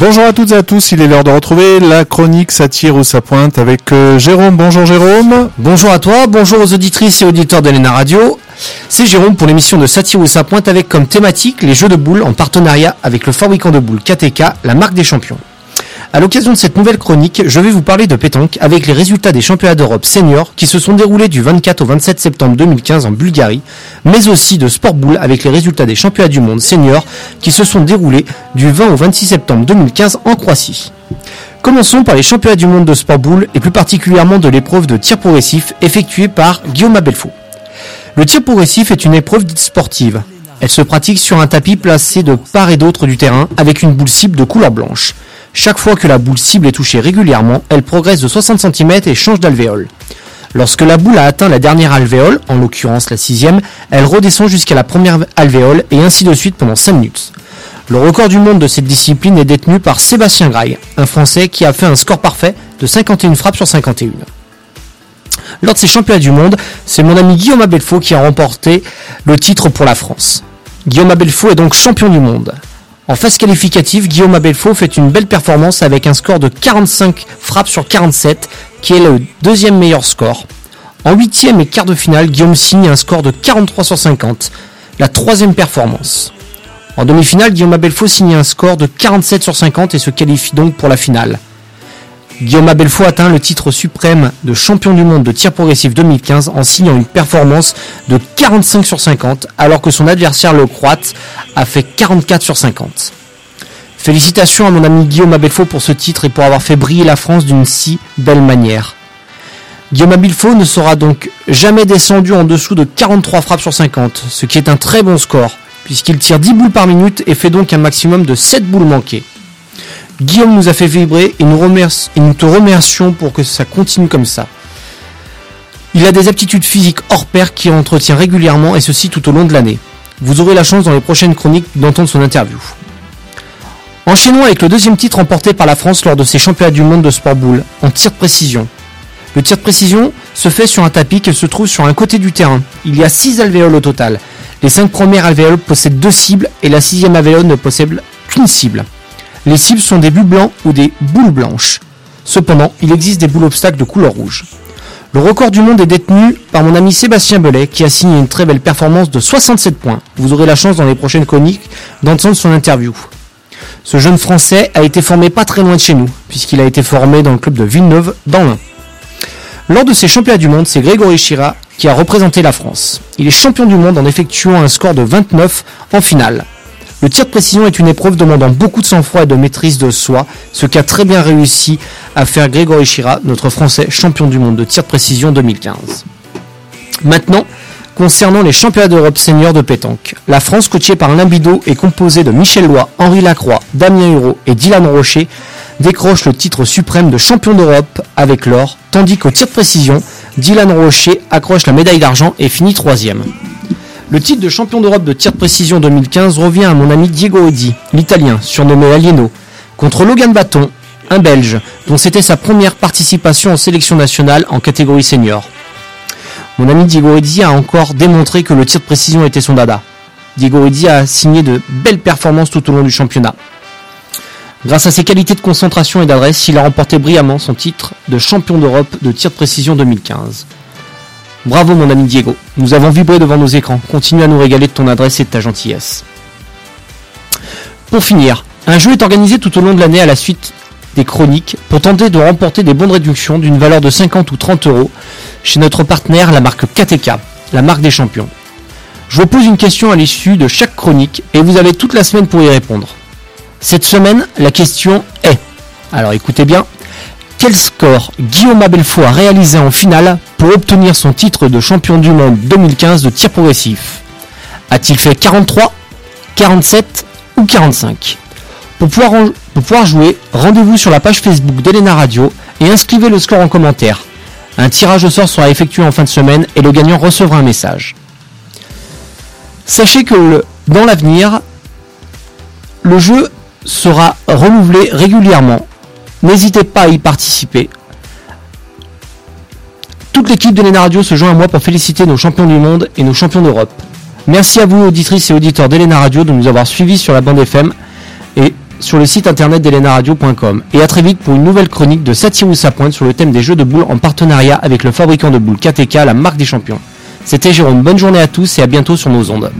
Bonjour à toutes et à tous, il est l'heure de retrouver la chronique Satire ou sa pointe avec euh, Jérôme. Bonjour Jérôme. Bonjour à toi, bonjour aux auditrices et auditeurs d'Elena Radio. C'est Jérôme pour l'émission de Satire ou sa pointe avec comme thématique les jeux de boules en partenariat avec le fabricant de boules KTK, la marque des champions. À l'occasion de cette nouvelle chronique, je vais vous parler de pétanque avec les résultats des championnats d'Europe seniors qui se sont déroulés du 24 au 27 septembre 2015 en Bulgarie, mais aussi de sport boule avec les résultats des championnats du monde seniors qui se sont déroulés du 20 au 26 septembre 2015 en Croatie. Commençons par les championnats du monde de sport boule et plus particulièrement de l'épreuve de tir progressif effectuée par Guillaume Abelfo. Le tir progressif est une épreuve dite sportive. Elle se pratique sur un tapis placé de part et d'autre du terrain avec une boule cible de couleur blanche. Chaque fois que la boule cible est touchée régulièrement, elle progresse de 60 cm et change d'alvéole. Lorsque la boule a atteint la dernière alvéole, en l'occurrence la sixième, elle redescend jusqu'à la première alvéole et ainsi de suite pendant 5 minutes. Le record du monde de cette discipline est détenu par Sébastien Graille, un Français qui a fait un score parfait de 51 frappes sur 51. Lors de ces championnats du monde, c'est mon ami Guillaume Abelfo qui a remporté le titre pour la France. Guillaume Abelfo est donc champion du monde. En phase qualificative, Guillaume Abelfo fait une belle performance avec un score de 45 frappes sur 47, qui est le deuxième meilleur score. En huitième et quart de finale, Guillaume signe un score de 43 sur 50, la troisième performance. En demi-finale, Guillaume Abelfo signe un score de 47 sur 50 et se qualifie donc pour la finale. Guillaume Abelfo atteint le titre suprême de champion du monde de tir progressif 2015 en signant une performance de 45 sur 50 alors que son adversaire le croate a fait 44 sur 50. Félicitations à mon ami Guillaume Abelfo pour ce titre et pour avoir fait briller la France d'une si belle manière. Guillaume Abelfo ne sera donc jamais descendu en dessous de 43 frappes sur 50, ce qui est un très bon score, puisqu'il tire 10 boules par minute et fait donc un maximum de 7 boules manquées. Guillaume nous a fait vibrer et nous, te remercions pour que ça continue comme ça. Il a des aptitudes physiques hors pair qui entretient régulièrement et ceci tout au long de l'année. Vous aurez la chance dans les prochaines chroniques d'entendre son interview. Enchaînons avec le deuxième titre remporté par la France lors de ses championnats du monde de sport boule, en tir de précision. Le tir de précision se fait sur un tapis qui se trouve sur un côté du terrain. Il y a 6 alvéoles au total. Les 5 premières alvéoles possèdent deux cibles et la sixième alvéole ne possède qu'une cible. Les cibles sont des buts blancs ou des boules blanches. Cependant, il existe des boules obstacles de couleur rouge. Le record du monde est détenu par mon ami Sébastien Bellet qui a signé une très belle performance de 67 points. Vous aurez la chance dans les prochaines chroniques d'entendre son interview. Ce jeune français a été formé pas très loin de chez nous, puisqu'il a été formé dans le club de Villeneuve dans l'Ain. Lors de ces championnats du monde, c'est Grégory Chira qui a représenté la France. Il est champion du monde en effectuant un score de 29 en finale. Le tir de précision est une épreuve demandant beaucoup de sang-froid et de maîtrise de soi, ce qu'a très bien réussi à faire Grégory Chira, notre Français champion du monde de tir de précision 2015. Maintenant, concernant les championnats d'Europe seniors de pétanque, la France, coachée par Limbido, est composée de Michel Loy, Henri Lacroix, Damien Huro et Dylan Rocher, décroche le titre suprême de champion d'Europe avec l'or, tandis qu'au tir de précision, Dylan Rocher accroche la médaille d'argent et finit troisième. Le titre de champion d'Europe de tir de précision 2015 revient à mon ami Diego Eddi, l'italien, surnommé Alieno, contre Logan Baton, un Belge, dont c'était sa première participation en sélection nationale en catégorie senior. Mon ami Diego Eddi a encore démontré que le tir de précision était son dada. Diego Eddi a signé de belles performances tout au long du championnat. Grâce à ses qualités de concentration et d'adresse, il a remporté brillamment son titre de champion d'Europe de tir de précision 2015. Bravo mon ami Diego, nous avons vibré devant nos écrans, continue à nous régaler de ton adresse et de ta gentillesse. Pour finir, un jeu est organisé tout au long de l'année à la suite des chroniques pour tenter de remporter des bons de réduction d'une valeur de 50 ou 30 euros chez notre partenaire, la marque KTK, la marque des champions. Je vous pose une question à l'issue de chaque chronique et vous avez toute la semaine pour y répondre. Cette semaine, la question est, alors écoutez bien, quel score Guillaume Abelfo a réalisé en finale pour obtenir son titre de champion du monde 2015 de tir progressif? A-t-il fait 43, 47 ou 45 pour pouvoir, pour pouvoir jouer, rendez-vous sur la page Facebook d'Elena Radio et inscrivez le score en commentaire. Un tirage au sort sera effectué en fin de semaine et le gagnant recevra un message. Sachez que dans l'avenir, le jeu sera renouvelé régulièrement N'hésitez pas à y participer. Toute l'équipe de l'ENA Radio se joint à moi pour féliciter nos champions du monde et nos champions d'Europe. Merci à vous, auditrices et auditeurs d'Elena Radio, de nous avoir suivis sur la bande FM. Et sur le site internet d'ElenaRadio.com. Et à très vite pour une nouvelle chronique de Satirou sa pointe sur le thème des jeux de boules en partenariat avec le fabricant de boules KTK, la marque des champions. C'était Jérôme, bonne journée à tous et à bientôt sur nos ondes.